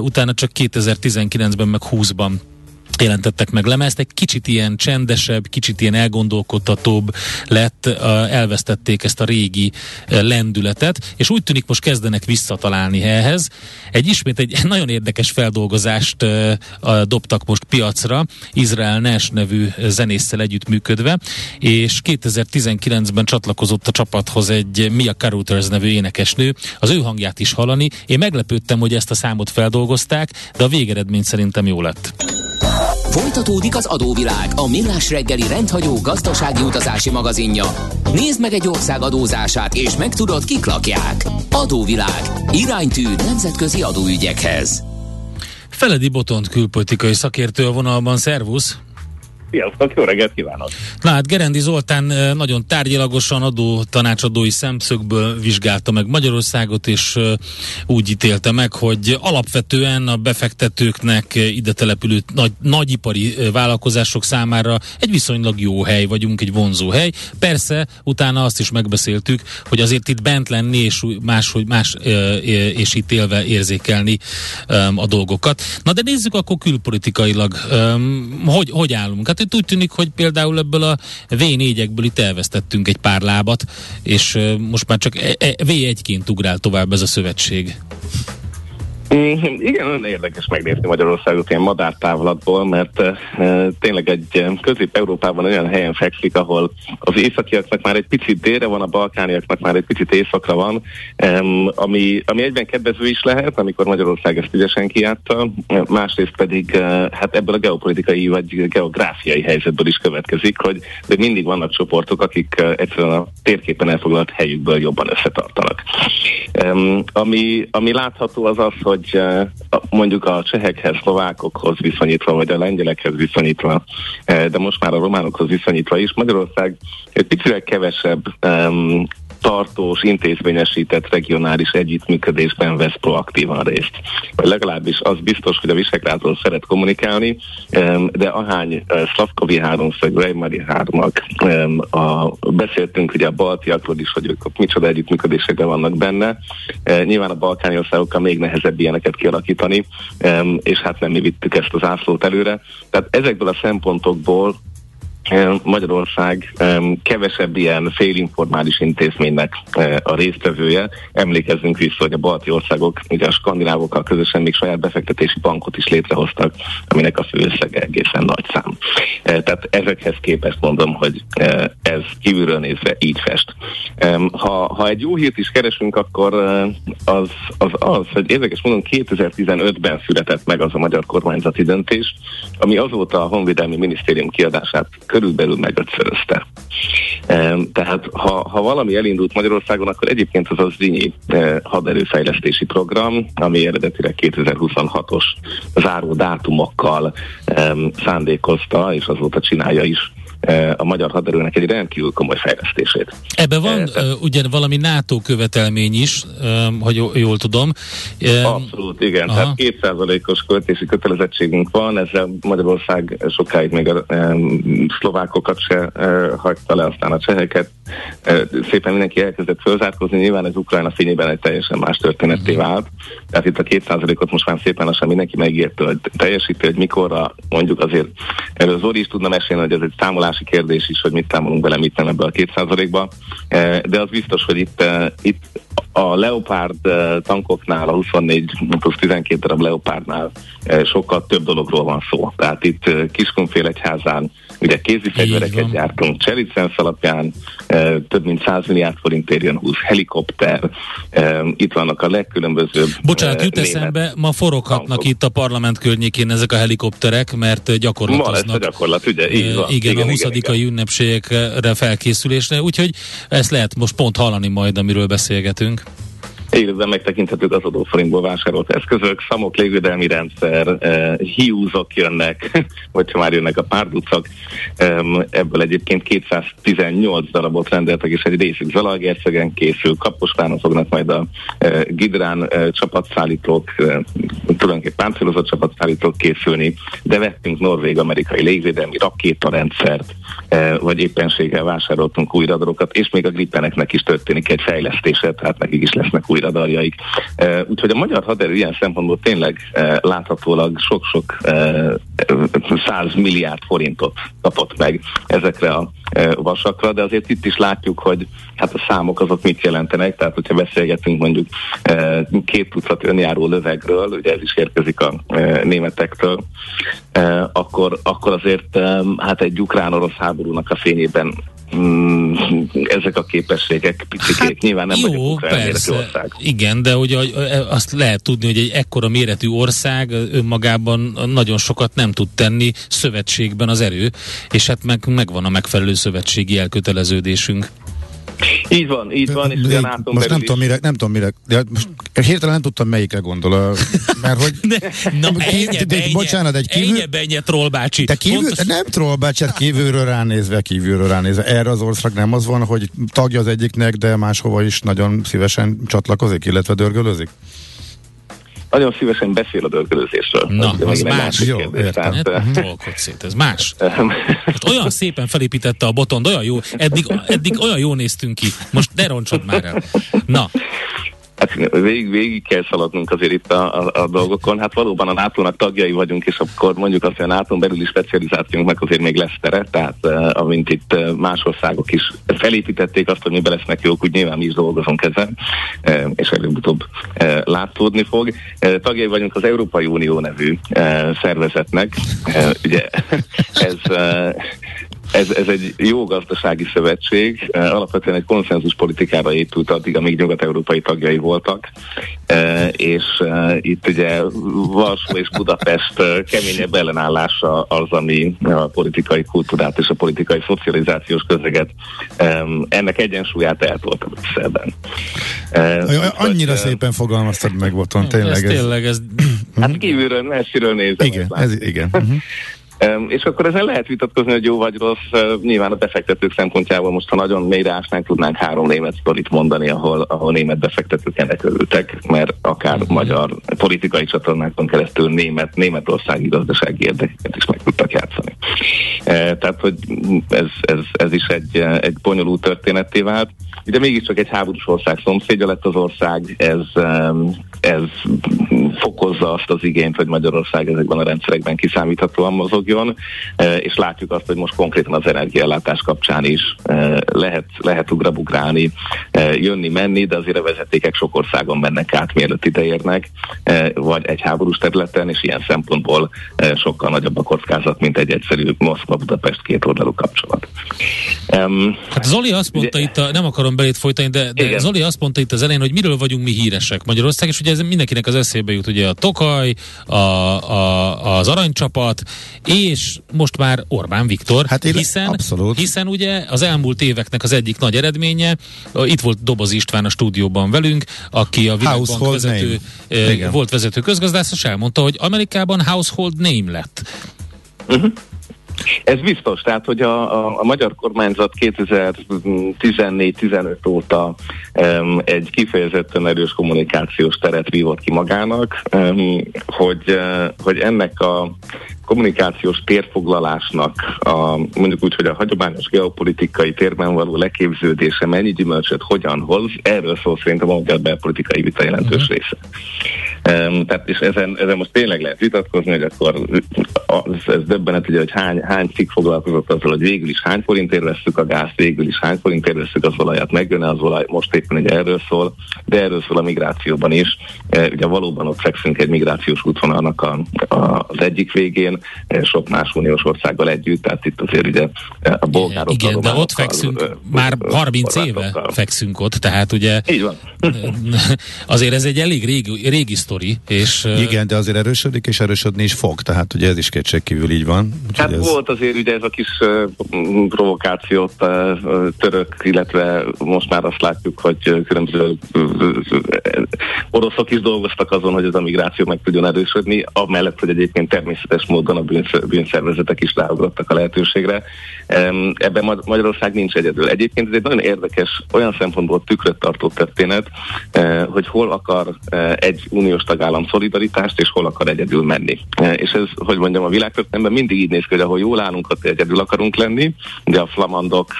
Utána csak 2019-ben meg 20-ban jelentettek meg lemezt, egy kicsit ilyen csendesebb, kicsit ilyen elgondolkodtatóbb lett, elvesztették ezt a régi lendületet, és úgy tűnik most kezdenek visszatalálni ehhez. Egy ismét egy <laughs> nagyon érdekes feldolgozást dobtak most piacra, Izrael Nash nevű zenésszel együttműködve, és 2019-ben csatlakozott a csapathoz egy Mia Carouters nevű énekesnő, az ő hangját is hallani. Én meglepődtem, hogy ezt a számot feldolgozták, de a végeredmény szerintem jó lett. Folytatódik az adóvilág, a millás reggeli rendhagyó gazdasági utazási magazinja. Nézd meg egy ország adózását, és megtudod, kik lakják. Adóvilág. Iránytű nemzetközi adóügyekhez. Feledi Botont külpolitikai szakértő a vonalban, szervusz! Sziasztok, jó reggelt kívánok! Na hát Gerendi Zoltán nagyon tárgyilagosan adó tanácsadói szemszögből vizsgálta meg Magyarországot, és úgy ítélte meg, hogy alapvetően a befektetőknek ide települő nagy, nagyipari vállalkozások számára egy viszonylag jó hely vagyunk, egy vonzó hely. Persze, utána azt is megbeszéltük, hogy azért itt bent lenni, és más, hogy más és itt élve érzékelni a dolgokat. Na de nézzük akkor külpolitikailag, hogy, hogy állunk. Hát itt úgy tűnik, hogy például ebből a V4-ekből itt elvesztettünk egy pár lábat, és most már csak e, e, V1-ként ugrál tovább ez a szövetség. Mm, igen, nagyon érdekes megnézni Magyarországot ilyen madártávlatból, mert e, tényleg egy közép-európában olyan helyen fekszik, ahol az északiaknak már egy picit délre van, a balkániaknak már egy picit északra van, e, ami, ami egyben kedvező is lehet, amikor Magyarország ezt ügyesen kiátta, másrészt pedig e, hát ebből a geopolitikai vagy geográfiai helyzetből is következik, hogy de mindig vannak csoportok, akik egyszerűen a térképen elfoglalt helyükből jobban összetartanak. E, ami, ami látható az az, hogy hogy eh, mondjuk a csehekhez, szlovákokhoz viszonyítva, vagy a lengyelekhez viszonyítva, eh, de most már a románokhoz viszonyítva is Magyarország egy picit kevesebb tartós, intézményesített regionális együttműködésben vesz proaktívan részt. Vagy legalábbis az biztos, hogy a Visegrádról szeret kommunikálni, de ahány Szlavkovi háromszög, Reimari hármak, a, beszéltünk ugye a baltiakról is, hogy ők micsoda együttműködésekben vannak benne. Nyilván a balkáni országokkal még nehezebb ilyeneket kialakítani, és hát nem mi vittük ezt az ászlót előre. Tehát ezekből a szempontokból Magyarország kevesebb ilyen félinformális intézménynek a résztvevője. Emlékezzünk vissza, hogy a balti országok, ugye a skandinávokkal közösen még saját befektetési bankot is létrehoztak, aminek a főösszege egészen nagy szám. Tehát ezekhez képest mondom, hogy ez kívülről nézve így fest. Ha, ha egy jó hírt is keresünk, akkor az az, az hogy érdekes mondom, 2015-ben született meg az a magyar kormányzati döntés, ami azóta a Honvédelmi Minisztérium kiadását körülbelül megötszörözte. Tehát ha, ha valami elindult Magyarországon, akkor egyébként az az Zinyi eh, haderőfejlesztési program, ami eredetileg 2026-os záró dátumokkal szándékozta, és azóta csinálja is a magyar haderőnek egy rendkívül komoly fejlesztését. Ebben van uh, ugye valami NATO követelmény is, hogy jól tudom. Abszolút, igen. Aha. Tehát kétszázalékos költési kötelezettségünk van, ezzel Magyarország sokáig még a szlovákokat se hagyta le, aztán a cseheket. Szépen mindenki elkezdett fölzárkozni, nyilván ez Ukrajna fényében egy teljesen más történetté uh-huh. vált. Tehát itt a kétszázalékot most már szépen lassan mindenki megérte, hogy teljesíti, hogy mikorra mondjuk azért erről Zoli is tudna mesélni, hogy ez egy számolás másik kérdés is, hogy mit számolunk bele, mit nem ebbe a két százalékba. Eh, de az biztos, hogy itt, itt a Leopard eh, tankoknál, a 24 plusz 12 darab Leopardnál sokkal több dologról van szó. Tehát itt Kiskunfélegyházán ugye kézi fegyvereket gyártunk, Cselicensz alapján több mint 100 milliárd forint érjen 20 helikopter, itt vannak a legkülönbözőbb Bocsánat, jut eszembe, ma foroghatnak tankok. itt a parlament környékén ezek a helikopterek, mert gyakorlatoznak. Ma lesz a gyakorlat, ugye? Így van. Igen, igen, a 20. Igen, ünnepségekre felkészülésre, úgyhogy ezt lehet most pont hallani majd, amiről beszélgetünk. Élőben megtekinthetők az adóforintból vásárolt eszközök, szamok, légvédelmi rendszer, eh, hiúzok jönnek, <laughs> hogyha már jönnek a párducak. Eh, ebből egyébként 218 darabot rendeltek, és egy részük Zalaegerszegen készül. Kaposváron fognak majd a eh, Gidrán eh, csapatszállítók, tulajdonképpen páncélozott csapatszállítók készülni, de vettünk norvég-amerikai légvédelmi rakétarendszert, vagy éppenséggel vásároltunk új radarokat, és még a grippeneknek is történik egy fejlesztése, tehát nekik is lesznek új radarjaik. Úgyhogy a magyar haderő ilyen szempontból tényleg láthatólag sok-sok száz milliárd forintot kapott meg ezekre a vasakra, de azért itt is látjuk, hogy hát a számok azok mit jelentenek, tehát hogyha beszélgetünk mondjuk két tucat önjáró lövegről, ugye ez is érkezik a németektől, akkor, akkor azért hát egy ukrán-orosz háborúnak a fényében mm, ezek a képességek picikék. Hát, Nyilván nem jó, persze, ország. Igen, de ugye azt lehet tudni, hogy egy ekkora méretű ország önmagában nagyon sokat nem tud tenni szövetségben az erő, és hát meg, megvan a megfelelő szövetségi elköteleződésünk. Így van, így van. És de, most most nem tudom, mire, nem tudom mire, de most hirtelen nem tudtam melyikre gondol, mert hogy... <laughs> De, na, ki, ennyi, de, ennyi, bocsánat, egy kívül... Ennyi, troll bácsi. Te kívül, Fontos... nem troll bácsi, hát kívülről ránézve, kívülről ránézve. Erre az ország nem az van, hogy tagja az egyiknek, de máshova is nagyon szívesen csatlakozik, illetve dörgölözik? Nagyon szívesen beszél a dörgölőzésről. Na, az, az más. Jó, kérdés, tehát, hát, <laughs> szét, ez más. <laughs> hát olyan szépen felépítette a botond, olyan jó, eddig, eddig olyan jó néztünk ki. Most ne roncsod már el. Na, Hát végig, végig kell szaladnunk azért itt a, a, a dolgokon. Hát valóban a nato tagjai vagyunk, és akkor mondjuk azt, hogy a nato belüli specializációnknak azért még lesz tere, tehát uh, amint itt uh, más országok is felépítették azt, hogy mi lesznek jók, úgy nyilván mi is dolgozunk ezen, uh, és előbb-utóbb látszódni fog. Tagjai vagyunk az Európai Unió nevű szervezetnek. Ugye <laughs> ez ez, ez egy jó gazdasági szövetség, eh, alapvetően egy konszenzus politikára épült addig, amíg nyugat-európai tagjai voltak, eh, és eh, itt ugye Varsó és Budapest keményebb ellenállása az, ami a politikai kultúrát és a politikai szocializációs közeget ennek egyensúlyát eltolta Brüsszelben. Annyira hogy, szépen fogalmaztad meg, Boton, tényleg. Ez, ez tényleg, ez... Hát kívülről, messziről nézem. Igen, ez, igen. Uh-huh. <laughs> És akkor ezen lehet vitatkozni, hogy jó vagy rossz. Nyilván a befektetők szempontjából most, ha nagyon mélyre ásnánk, tudnánk három német sztorit mondani, ahol, ahol német befektetők ennek örültek, mert akár uh-huh. magyar politikai csatornákon keresztül német, németországi gazdasági érdekeket is meg tudtak játszani. Tehát, hogy ez, ez, ez is egy, egy bonyolult történetté vált. De mégiscsak egy háborús ország szomszédja lett az ország, ez, ez fokozza azt az igényt, hogy Magyarország ezekben a rendszerekben kiszámíthatóan mozogjon, e, és látjuk azt, hogy most konkrétan az energiállátás kapcsán is e, lehet, lehet ugrabugrálni, e, jönni, menni, de azért a vezetékek sok országon mennek át, mielőtt ideérnek, vagy egy háborús területen, és ilyen szempontból sokkal nagyobb a kockázat, mint egy egyszerű Moszkva-Budapest két oldalú kapcsolat. Hát Zoli azt mondta itt, a, nem akarom belét folytani, de, de Zoli azt mondta itt az elején, hogy miről vagyunk mi híresek Magyarország, és ugye ez mindenkinek az eszébe jut, ugye a Tokaj, a, a, az aranycsapat, és most már Orbán Viktor, hát hiszen, abszolút. hiszen ugye az elmúlt éveknek az egyik nagy eredménye, itt volt Doboz István a stúdióban velünk, aki a Világbank vezető, name. volt vezető közgazdász, és elmondta, hogy Amerikában household name lett. Uh-huh. Ez biztos, tehát hogy a, a, a magyar kormányzat 2014-15 óta um, egy kifejezetten erős kommunikációs teret vívott ki magának, um, hogy, uh, hogy ennek a kommunikációs térfoglalásnak a, mondjuk úgy, hogy a hagyományos geopolitikai térben való leképződése mennyi gyümölcsöt hogyan hoz, erről szól szerintem a magyar belpolitikai vita jelentős uh-huh. része. Tehát és ezen, ezen most tényleg lehet vitatkozni, hogy akkor az, ez döbbenet, ugye, hogy hány, hány cikk foglalkozott azzal, hogy végül is hány forintért veszük a gázt, végül is hány forintért veszük az olajat, megjön az olaj, most éppen ugye erről szól, de erről szól a migrációban is. E, ugye valóban ott fekszünk egy migrációs útvonalnak a, a, az egyik végén, e, sok más uniós országgal együtt, tehát itt azért ugye e, a bolgárok. Igen, de ott fekszünk, ö, már 30 éve fekszünk ott, tehát ugye Így van. <laughs> azért ez egy elég régi, régi sztori. És, Igen, de azért erősödik, és erősödni is fog, tehát ugye ez is kétségkívül így van. Hát ez... volt azért ugye ez a kis uh, provokációt uh, török, illetve most már azt látjuk, hogy különböző uh, oroszok is dolgoztak azon, hogy ez a migráció meg tudjon erősödni, amellett, hogy egyébként természetes módon a bűnszervezetek is ráugrottak a lehetőségre. Um, ebben Magyarország nincs egyedül. Egyébként ez egy nagyon érdekes, olyan szempontból tükröt tartó történet, uh, hogy hol akar uh, egy uniós tagállam szolidaritást, és hol akar egyedül menni. Uh, és ez, hogy mondjam, a világtörténelemben mindig így néz ki, hogy ahol jól állunk, ott egyedül akarunk lenni, de a flamandok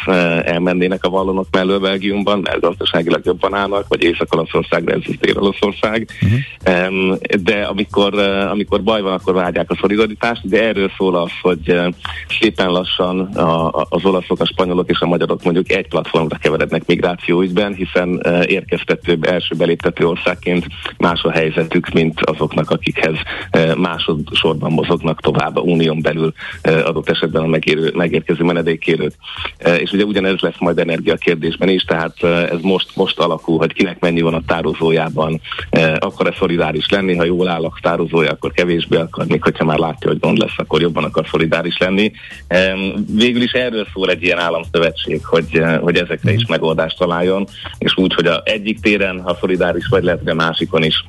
elmennének a vallonok mellől Belgiumban, mert gazdaságilag jobban állnak, vagy Észak-Olaszország, ez Dél-Olaszország. Uh-huh. De amikor, amikor baj van, akkor vágyják a szolidaritást, de erről szól az, hogy szépen lassan az olaszok, a spanyolok és a magyarok mondjuk egy platformra keverednek migrációügyben, hiszen érkeztető, első beléptető országként más a helyzetük, mint azoknak, akikhez másodszorban mozognak tovább a unión belül adott esetben a megérő, megérkező menedékkérők. És ugye ugyanez lesz majd energia kérdésben is, tehát ez most, most alakul, hogy kinek mennyi van a tározójában, akar-e szolidáris lenni, ha jól áll a tározója, akkor kevésbé akar, még hogyha már látja, hogy gond lesz, akkor jobban akar szolidáris lenni. Végül is erről szól egy ilyen államszövetség, hogy, hogy ezekre is megoldást találjon, és úgy, hogy a egyik téren, ha szolidáris vagy lehet, a másikon is,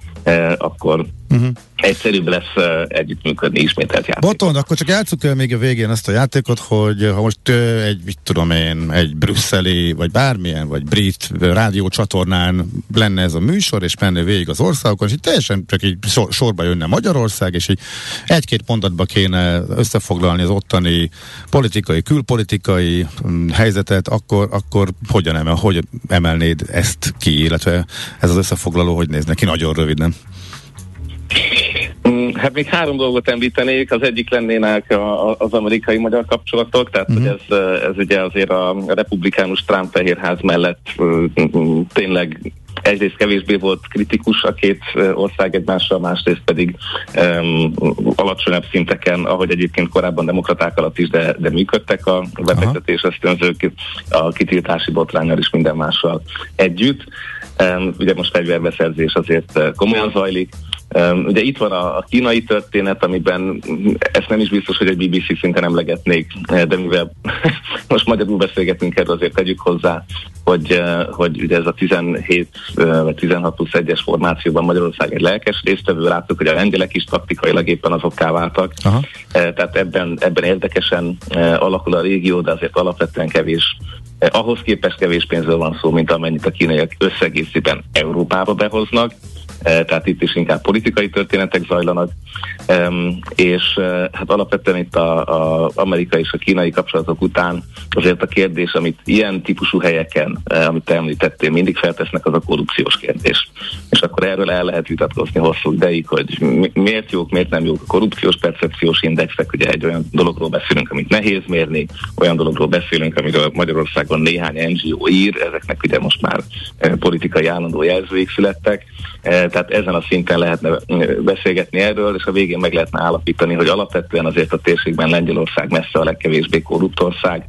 akkor uh-huh. Egyszerűbb lesz uh, együttműködni ismételt játék. Boton, akkor csak játsszuk el még a végén azt a játékot, hogy ha most uh, egy, mit tudom én, egy brüsszeli, vagy bármilyen, vagy brit rádiócsatornán lenne ez a műsor, és menne végig az országokon, és így teljesen csak így sor, sorba jönne Magyarország, és így egy-két mondatba kéne összefoglalni az ottani politikai, külpolitikai um, helyzetet, akkor, akkor hogyan emel, hogy emelnéd ezt ki, illetve ez az összefoglaló hogy néz neki nagyon röviden? Mm, hát még három dolgot említenék, az egyik lennének a, az amerikai-magyar kapcsolatok, tehát uh-huh. hogy ez, ez ugye azért a republikánus Trump fehérház mellett tényleg egyrészt kevésbé volt kritikus a két ország egymással, másrészt pedig um, alacsonyabb szinteken, ahogy egyébként korábban demokraták alatt is, de, de működtek a befektetés ösztönzők, a kitiltási botrányal is minden mással együtt. Ugye most fegyverbeszerzés azért komolyan zajlik, Ugye itt van a, a kínai történet, amiben ezt nem is biztos, hogy egy BBC szinten emlegetnék, de mivel <laughs> most magyarul beszélgetünk erről, azért tegyük hozzá, hogy, hogy ugye ez a 17 vagy 16 plusz 1-es formációban Magyarország egy lelkes résztvevő, láttuk, hogy a lengyelek is taktikailag éppen azokká váltak. Aha. Tehát ebben, ebben érdekesen alakul a régió, de azért alapvetően kevés ahhoz képest kevés pénzről van szó, mint amennyit a kínaiak összegészében Európába behoznak. Eh, tehát itt is inkább politikai történetek zajlanak, és eh, hát alapvetően itt a, a amerikai és a kínai kapcsolatok után azért a kérdés, amit ilyen típusú helyeken, eh, amit te említettél, mindig feltesznek, az a korrupciós kérdés. És akkor erről el lehet vitatkozni hosszú ideig, hogy miért jók, miért nem jók a korrupciós percepciós indexek, ugye egy olyan dologról beszélünk, amit nehéz mérni, olyan dologról beszélünk, amiről Magyarországon néhány NGO ír, ezeknek ugye most már politikai állandó jelzőik születtek, tehát ezen a szinten lehetne beszélgetni erről, és a végén meg lehetne állapítani, hogy alapvetően azért a térségben Lengyelország messze a legkevésbé korrupt ország,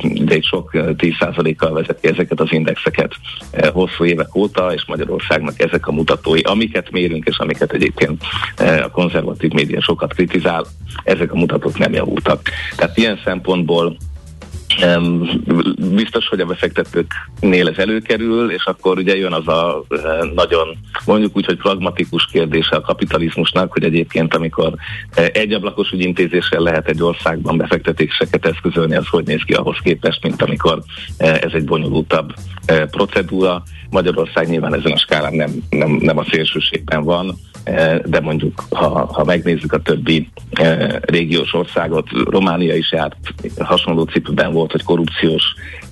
de egy sok 10%-kal vezeti ezeket az indexeket hosszú évek óta, és Magyarországnak ezek a mutatói, amiket mérünk, és amiket egyébként a konzervatív média sokat kritizál, ezek a mutatók nem javultak. Tehát ilyen szempontból Biztos, hogy a befektetőknél ez előkerül, és akkor ugye jön az a eh, nagyon, mondjuk úgy, hogy pragmatikus kérdése a kapitalizmusnak, hogy egyébként amikor eh, egyablakos ügyintézéssel lehet egy országban befektetéseket eszközölni, az hogy néz ki ahhoz képest, mint amikor eh, ez egy bonyolultabb procedúra. Magyarország nyilván ezen a skálán nem, nem, nem a szélsőségben van, de mondjuk, ha, ha megnézzük a többi régiós országot, Románia is járt hasonló cipőben volt, hogy korrupciós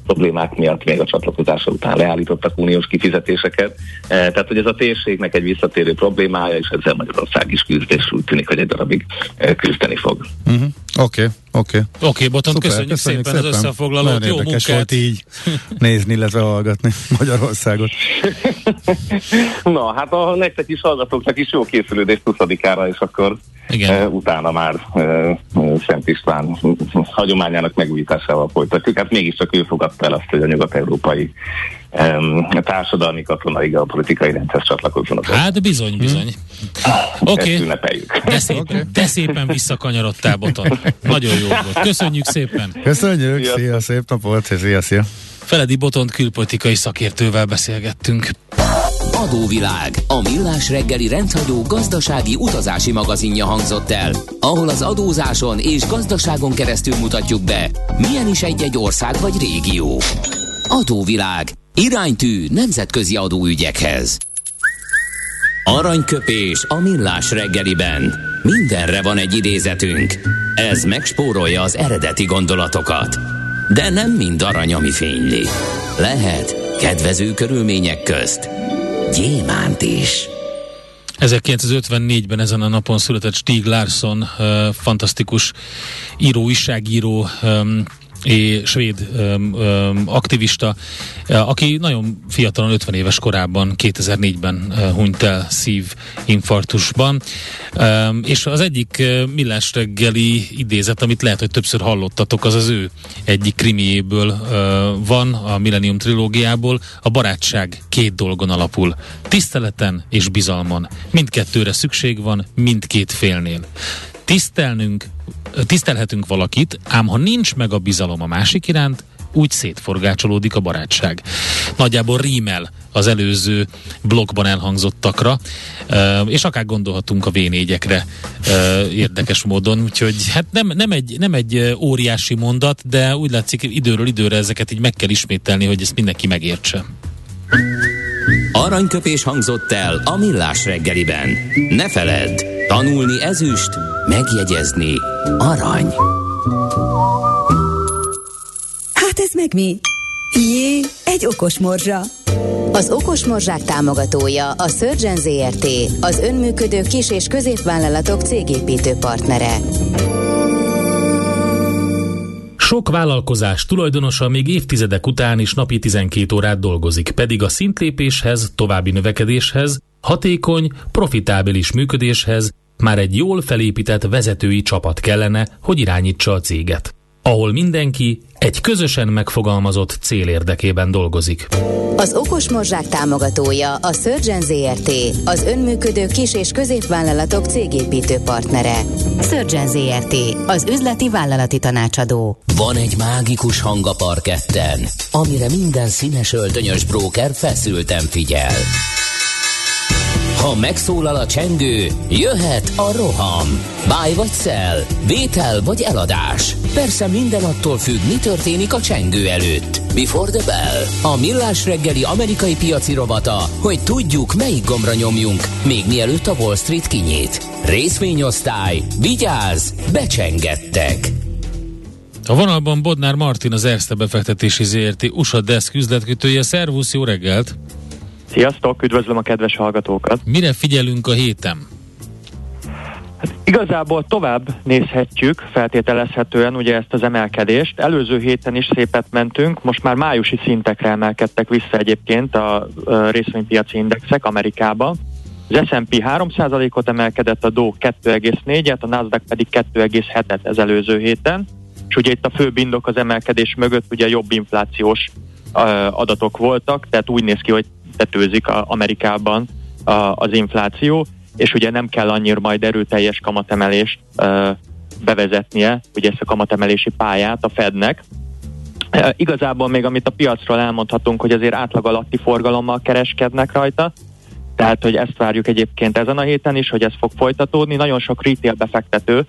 problémák miatt még a csatlakozása után leállítottak uniós kifizetéseket. Tehát, hogy ez a térségnek egy visszatérő problémája, és ezzel Magyarország is küzd, úgy tűnik, hogy egy darabig küzdeni fog. Uh-huh. oké. Okay, okay. Oké, okay, Boton, köszönjük, köszönjük szépen, szépen az összefoglalót. Nagyon Jó érdekes munkát. volt így nézni, illetve hallgatni Magyarországot. <laughs> Na, hát a nektek is hallgatóknak is jó készülődés 20-ára, és akkor igen. Uh, utána már uh, Szent István hagyományának megújításával folytatjuk. Hát mégiscsak ő fogadta el azt, hogy a nyugat-európai um, társadalmi, katonai, geopolitikai rendszer csatlakozzon. Hát bizony, bizony. Hmm. Oké. Okay. De, szépen, okay. de szépen visszakanyarodtál, Boton. Nagyon jó volt. Köszönjük szépen. Köszönjük, szia, szia szép napot, szia, szia. Feledi Botont külpolitikai szakértővel beszélgettünk. Adóvilág, a millás reggeli rendhagyó gazdasági utazási magazinja hangzott el, ahol az adózáson és gazdaságon keresztül mutatjuk be, milyen is egy-egy ország vagy régió. Adóvilág, iránytű nemzetközi adóügyekhez. Aranyköpés a millás reggeliben. Mindenre van egy idézetünk. Ez megspórolja az eredeti gondolatokat. De nem mind arany, ami fényli. Lehet kedvező körülmények közt gyémánt is. 1954-ben ezen a napon született Stieg Larsson, fantasztikus író, újságíró, és svéd öm, öm, aktivista, aki nagyon fiatalon, 50 éves korában, 2004-ben hunyt el szívinfarktusban. Öm, és az egyik millás reggeli idézet, amit lehet, hogy többször hallottatok, az az ő egyik krimiéből van, a Millennium trilógiából. A barátság két dolgon alapul. Tiszteleten és bizalmon. Mindkettőre szükség van, mindkét félnél tisztelnünk, tisztelhetünk valakit, ám ha nincs meg a bizalom a másik iránt, úgy szétforgácsolódik a barátság. Nagyjából rímel az előző blogban elhangzottakra, és akár gondolhatunk a v érdekes módon, úgyhogy hát nem, nem, egy, nem egy óriási mondat, de úgy látszik időről időre ezeket így meg kell ismételni, hogy ezt mindenki megértse. Aranyköpés hangzott el a millás reggeliben. Ne feledd, tanulni ezüst, megjegyezni arany. Hát ez meg mi? Jé, egy okos morzsa. Az Okos Morzsák támogatója a Surgeon ZRT, az önműködő kis- és középvállalatok cégépítő partnere. Sok vállalkozás tulajdonosa még évtizedek után is napi 12 órát dolgozik, pedig a szintlépéshez, további növekedéshez, hatékony, profitábilis működéshez már egy jól felépített vezetői csapat kellene, hogy irányítsa a céget. ahol mindenki egy közösen megfogalmazott cél érdekében dolgozik. Az Okos Morzsák támogatója a Surgeon ZRT, az önműködő kis- és középvállalatok cégépítő partnere. Surgeon ZRT, az üzleti vállalati tanácsadó. Van egy mágikus hang a parketten, amire minden színes öltönyös bróker feszülten figyel. Ha megszólal a csengő, jöhet a roham. Báj vagy szel, vétel vagy eladás. Persze minden attól függ, mi történik a csengő előtt. Before the bell. A millás reggeli amerikai piaci rovata, hogy tudjuk, melyik gombra nyomjunk, még mielőtt a Wall Street kinyit. Részvényosztály, vigyázz, becsengettek. A vonalban Bodnár Martin, az Erste befektetési ZRT USA Desk üzletkötője. Szervusz, jó reggelt! Sziasztok, üdvözlöm a kedves hallgatókat! Mire figyelünk a héten? Hát igazából tovább nézhetjük, feltételezhetően ugye ezt az emelkedést. Előző héten is szépet mentünk, most már májusi szintekre emelkedtek vissza egyébként a részvénypiaci indexek Amerikában. Az S&P 3%-ot emelkedett, a Dow 2,4-et, a Nasdaq pedig 2,7-et ez előző héten. És ugye itt a fő indok az emelkedés mögött ugye jobb inflációs adatok voltak, tehát úgy néz ki, hogy tetőzik a Amerikában a, az infláció, és ugye nem kell annyira majd erőteljes kamatemelést ö, bevezetnie, ugye ezt a kamatemelési pályát a Fednek. E, igazából még amit a piacról elmondhatunk, hogy azért átlag alatti forgalommal kereskednek rajta, tehát, hogy ezt várjuk egyébként ezen a héten is, hogy ez fog folytatódni. Nagyon sok retail befektető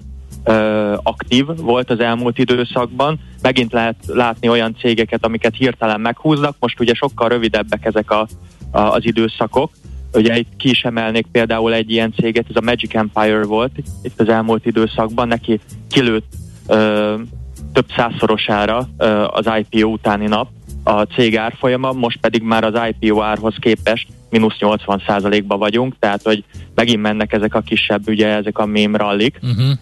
aktív volt az elmúlt időszakban. Megint lehet látni olyan cégeket, amiket hirtelen meghúznak. Most ugye sokkal rövidebbek ezek a a, az időszakok. Ugye itt ki is emelnék például egy ilyen céget, ez a Magic Empire volt itt az elmúlt időszakban, neki kilőtt ö, több százszorosára ö, az IPO utáni nap a cég árfolyama, most pedig már az IPO árhoz képest mínusz 80%-ba vagyunk, tehát hogy megint mennek ezek a kisebb, ugye ezek a mém rallik. Uh-huh.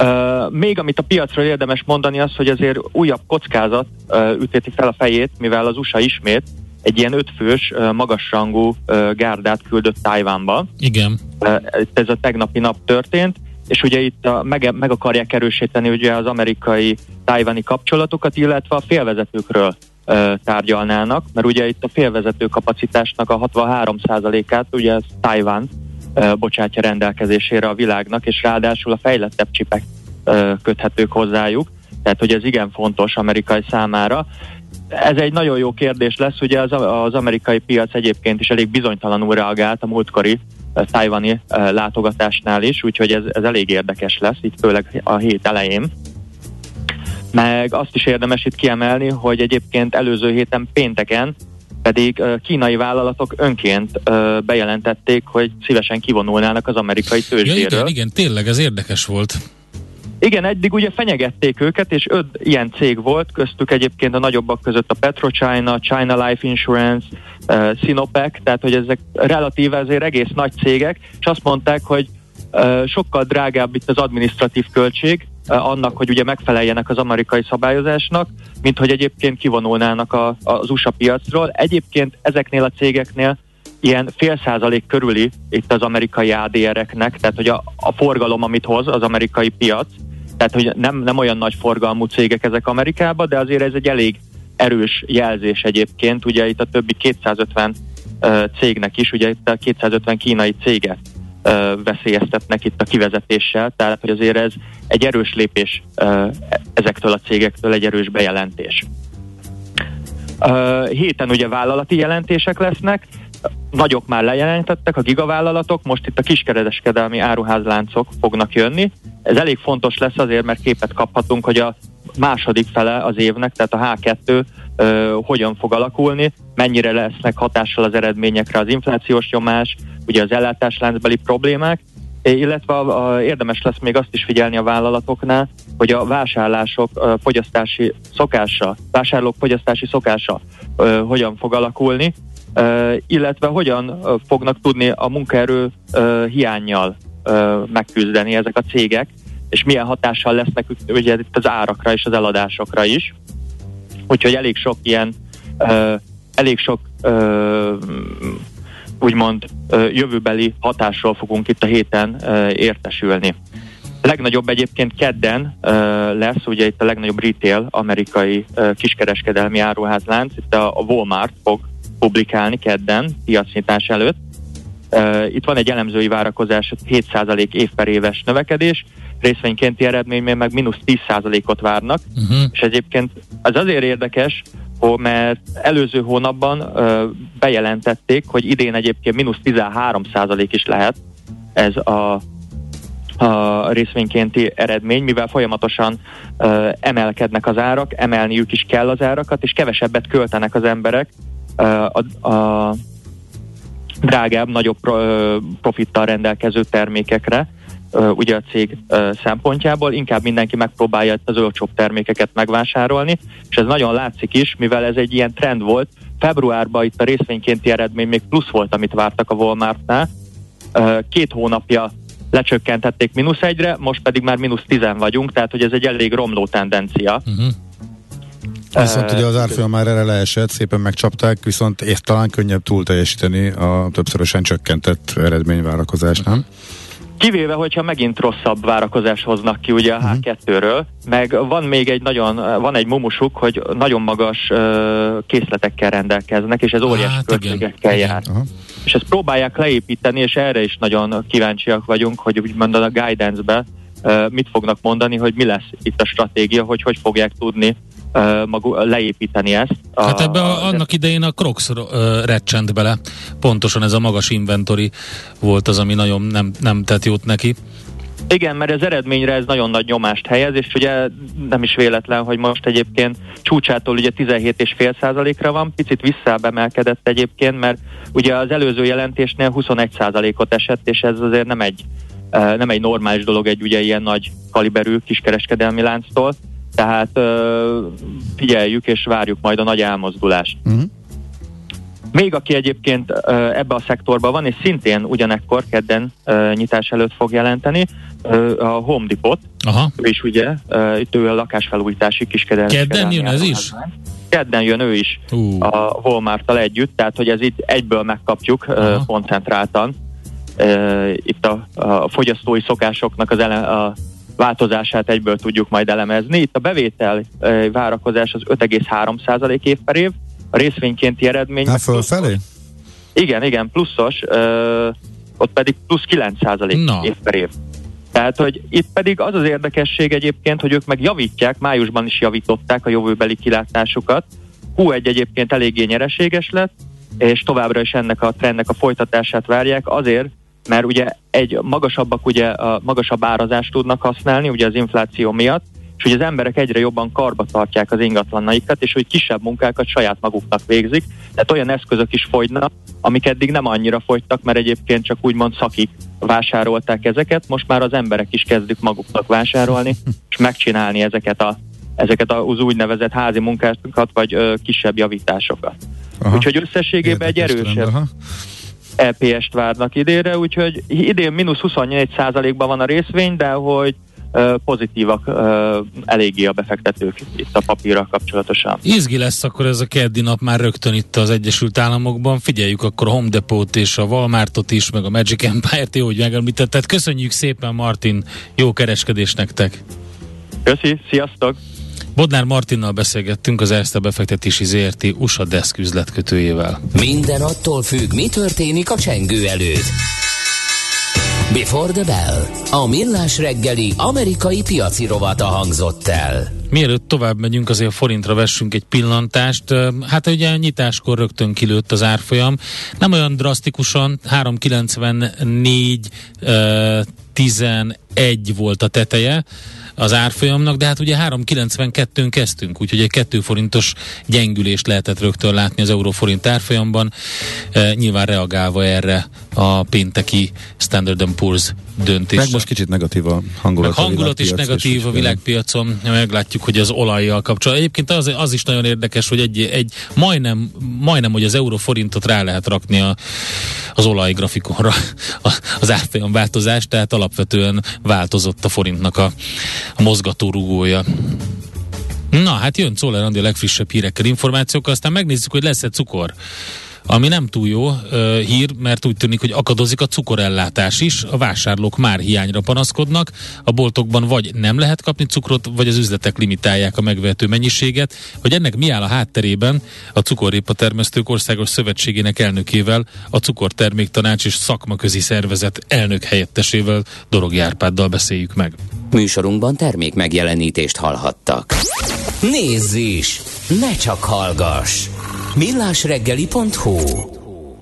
Uh, még amit a piacról érdemes mondani az, hogy azért újabb kockázat uh, ütéti fel a fejét, mivel az USA ismét egy ilyen ötfős, magasrangú gárdát küldött Tájvánba. Igen. Ez a tegnapi nap történt, és ugye itt a, meg, meg akarják erősíteni ugye az amerikai tájvani kapcsolatokat, illetve a félvezetőkről tárgyalnának, mert ugye itt a félvezető kapacitásnak a 63%-át ugye Tájván bocsátja rendelkezésére a világnak, és ráadásul a fejlettebb csipek köthetők hozzájuk, tehát hogy ez igen fontos amerikai számára. Ez egy nagyon jó kérdés lesz, ugye az, az amerikai piac egyébként is elég bizonytalanul reagált a múltkori tájvani látogatásnál is, úgyhogy ez, ez elég érdekes lesz, itt főleg a hét elején. Meg azt is érdemes itt kiemelni, hogy egyébként előző héten pénteken pedig kínai vállalatok önként bejelentették, hogy szívesen kivonulnának az amerikai tőzsdéről. Ja, igen, igen, tényleg ez érdekes volt. Igen, eddig ugye fenyegették őket, és öt ilyen cég volt, köztük egyébként a nagyobbak között a PetroChina, China Life Insurance, uh, Sinopec, tehát hogy ezek relatíve azért egész nagy cégek, és azt mondták, hogy uh, sokkal drágább itt az administratív költség, annak, hogy ugye megfeleljenek az amerikai szabályozásnak, mint hogy egyébként kivonulnának a, az USA piacról. Egyébként ezeknél a cégeknél ilyen fél százalék körüli itt az amerikai ADR-eknek, tehát hogy a, a forgalom, amit hoz az amerikai piac, tehát, hogy nem, nem olyan nagy forgalmú cégek ezek Amerikában, de azért ez egy elég erős jelzés egyébként. Ugye itt a többi 250 uh, cégnek is, ugye itt a 250 kínai céget veszélyeztetnek itt a kivezetéssel, tehát hogy azért ez egy erős lépés ezektől a cégektől, egy erős bejelentés. Héten ugye vállalati jelentések lesznek, nagyok már lejelentettek, a gigavállalatok, most itt a kiskereskedelmi áruházláncok fognak jönni. Ez elég fontos lesz azért, mert képet kaphatunk, hogy a második fele az évnek, tehát a H2 ö, hogyan fog alakulni, mennyire lesznek hatással az eredményekre az inflációs nyomás, ugye az ellátásláncbeli problémák, illetve a, a, érdemes lesz még azt is figyelni a vállalatoknál, hogy a vásárlások ö, fogyasztási szokása, vásárlók fogyasztási szokása ö, hogyan fog alakulni, illetve hogyan fognak tudni a munkaerő hiányjal megküzdeni ezek a cégek, és milyen hatással lesznek ugye itt az árakra és az eladásokra is. Úgyhogy elég sok ilyen, elég sok úgymond jövőbeli hatásról fogunk itt a héten értesülni. legnagyobb egyébként kedden uh, lesz, ugye itt a legnagyobb retail amerikai uh, kiskereskedelmi áruházlánc, itt a, a Walmart fog publikálni kedden, piacnyitás előtt. Uh, itt van egy elemzői várakozás, 7% év per éves növekedés, részvénykénti eredményben meg mínusz 10%-ot várnak, uh-huh. és egyébként az azért érdekes, mert előző hónapban bejelentették, hogy idén egyébként mínusz 13% is lehet ez a a részvénykénti eredmény, mivel folyamatosan uh, emelkednek az árak, emelniük is kell az árakat, és kevesebbet költenek az emberek uh, a, a drágább, nagyobb uh, profittal rendelkező termékekre, ugye a cég szempontjából, inkább mindenki megpróbálja az olcsóbb termékeket megvásárolni, és ez nagyon látszik is, mivel ez egy ilyen trend volt. Februárban itt a részvénykénti eredmény még plusz volt, amit vártak a Walmartnál. Két hónapja lecsökkentették mínusz egyre, most pedig már mínusz tizen vagyunk, tehát hogy ez egy elég romló tendencia. Uh-huh. Viszont ugye az árfolyam már erre leesett, szépen megcsapták, viszont és talán könnyebb túl teljesíteni a többszörösen csökkentett eredményvárakozást, nem? Kivéve, hogyha megint rosszabb várakozás hoznak ki ugye a uh-huh. H2-ről, meg van még egy nagyon, van egy mumusuk, hogy nagyon magas uh, készletekkel rendelkeznek, és ez óriási hát, költségekkel igen, jár. Igen. Uh-huh és ezt próbálják leépíteni, és erre is nagyon kíváncsiak vagyunk, hogy úgymond a guidance-be mit fognak mondani, hogy mi lesz itt a stratégia, hogy hogy fogják tudni uh, magu, leépíteni ezt. A, hát ebbe a, annak idején a Crocs recsent bele. Pontosan ez a magas inventory volt az, ami nagyon nem, nem tett jót neki. Igen, mert az eredményre ez nagyon nagy nyomást helyez, és ugye nem is véletlen, hogy most egyébként csúcsától ugye 17,5%-ra van, picit visszábemelkedett egyébként, mert ugye az előző jelentésnél 21%-ot esett, és ez azért nem egy, nem egy normális dolog egy ugye ilyen nagy kaliberű kiskereskedelmi lánctól, tehát figyeljük és várjuk majd a nagy elmozdulást. Uh-huh. Még aki egyébként ebbe a szektorban van, és szintén ugyanekkor kedden nyitás előtt fog jelenteni, a Home Depot, Aha. ő is ugye, itt ő a lakásfelújítási kiskedelmi. Kedden jön ez is? Kedden jön ő is uh. a Walmart-tal együtt, tehát hogy ez itt egyből megkapjuk Aha. koncentráltan. Itt a, a fogyasztói szokásoknak az ele, a változását egyből tudjuk majd elemezni. Itt a bevétel várakozás az 5,3% év per év, a részvénykénti eredmény... Hát fölfelé? Igen, igen, pluszos, ö, ott pedig plusz 9% Na. év per év. Tehát, hogy itt pedig az az érdekesség egyébként, hogy ők meg javítják, májusban is javították a jövőbeli kilátásukat. Q1 egyébként eléggé nyereséges lett, és továbbra is ennek a trendnek a folytatását várják, azért, mert ugye egy magasabbak ugye a magasabb árazást tudnak használni, ugye az infláció miatt, és hogy az emberek egyre jobban karba tartják az ingatlanaikat, és hogy kisebb munkákat saját maguknak végzik, tehát olyan eszközök is fogynak, amik eddig nem annyira fogytak, mert egyébként csak úgymond szakik vásárolták ezeket, most már az emberek is kezdik maguknak vásárolni, és megcsinálni ezeket a ezeket az úgynevezett házi munkákat, vagy ö, kisebb javításokat. Aha. Úgyhogy összességében egy erősebb EPS-t várnak idénre, úgyhogy idén mínusz 28%-ban van a részvény, de hogy pozitívak eléggé a befektetők itt a papírral kapcsolatosan. Izgi lesz akkor ez a keddi nap már rögtön itt az Egyesült Államokban. Figyeljük akkor a Home Depot-t és a Walmartot is, meg a Magic Empire-t, jó, hogy megemlítetted. Köszönjük szépen, Martin, jó kereskedés nektek! Köszi, sziasztok! Bodnár Martinnal beszélgettünk az Erste befektetési ZRT USA Desk üzletkötőjével. Minden attól függ, mi történik a csengő előtt. Before the Bell. A millás reggeli amerikai piaci rovata hangzott el. Mielőtt tovább megyünk, azért a forintra vessünk egy pillantást. Hát ugye nyitáskor rögtön kilőtt az árfolyam. Nem olyan drasztikusan, 394 11 volt a teteje az árfolyamnak, de hát ugye 3,92-n kezdtünk, úgyhogy egy 2 forintos gyengülést lehetett rögtön látni az euróforint árfolyamban, e, nyilván reagálva erre a pénteki Standard Poor's döntés. Meg most kicsit negatív a hangulat. Meg hangulat is negatív a világpiacon, meglátjuk, hogy az olajjal kapcsolatban. Egyébként az, az is nagyon érdekes, hogy egy, egy majdnem, majdnem, hogy az euróforintot rá lehet rakni a, az olajgrafikonra az árfolyam változás, tehát alapvetően változott a forintnak a, a mozgatórugója. Na, hát jön Czoller Andi a legfrissebb hírekkel, információkkal, aztán megnézzük, hogy lesz-e cukor ami nem túl jó ö, hír, mert úgy tűnik, hogy akadozik a cukorellátás is, a vásárlók már hiányra panaszkodnak, a boltokban vagy nem lehet kapni cukrot, vagy az üzletek limitálják a megvehető mennyiséget, hogy ennek mi áll a hátterében a Cukorrépa Termesztők Országos Szövetségének elnökével, a Cukorterméktanács és Szakmaközi Szervezet elnök helyettesével Dorog Járpáddal beszéljük meg. Műsorunkban termék megjelenítést hallhattak. Nézz is! Ne csak hallgass! millásreggeli.hu